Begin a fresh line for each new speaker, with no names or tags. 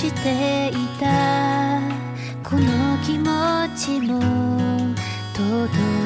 していた。この気持ちも届く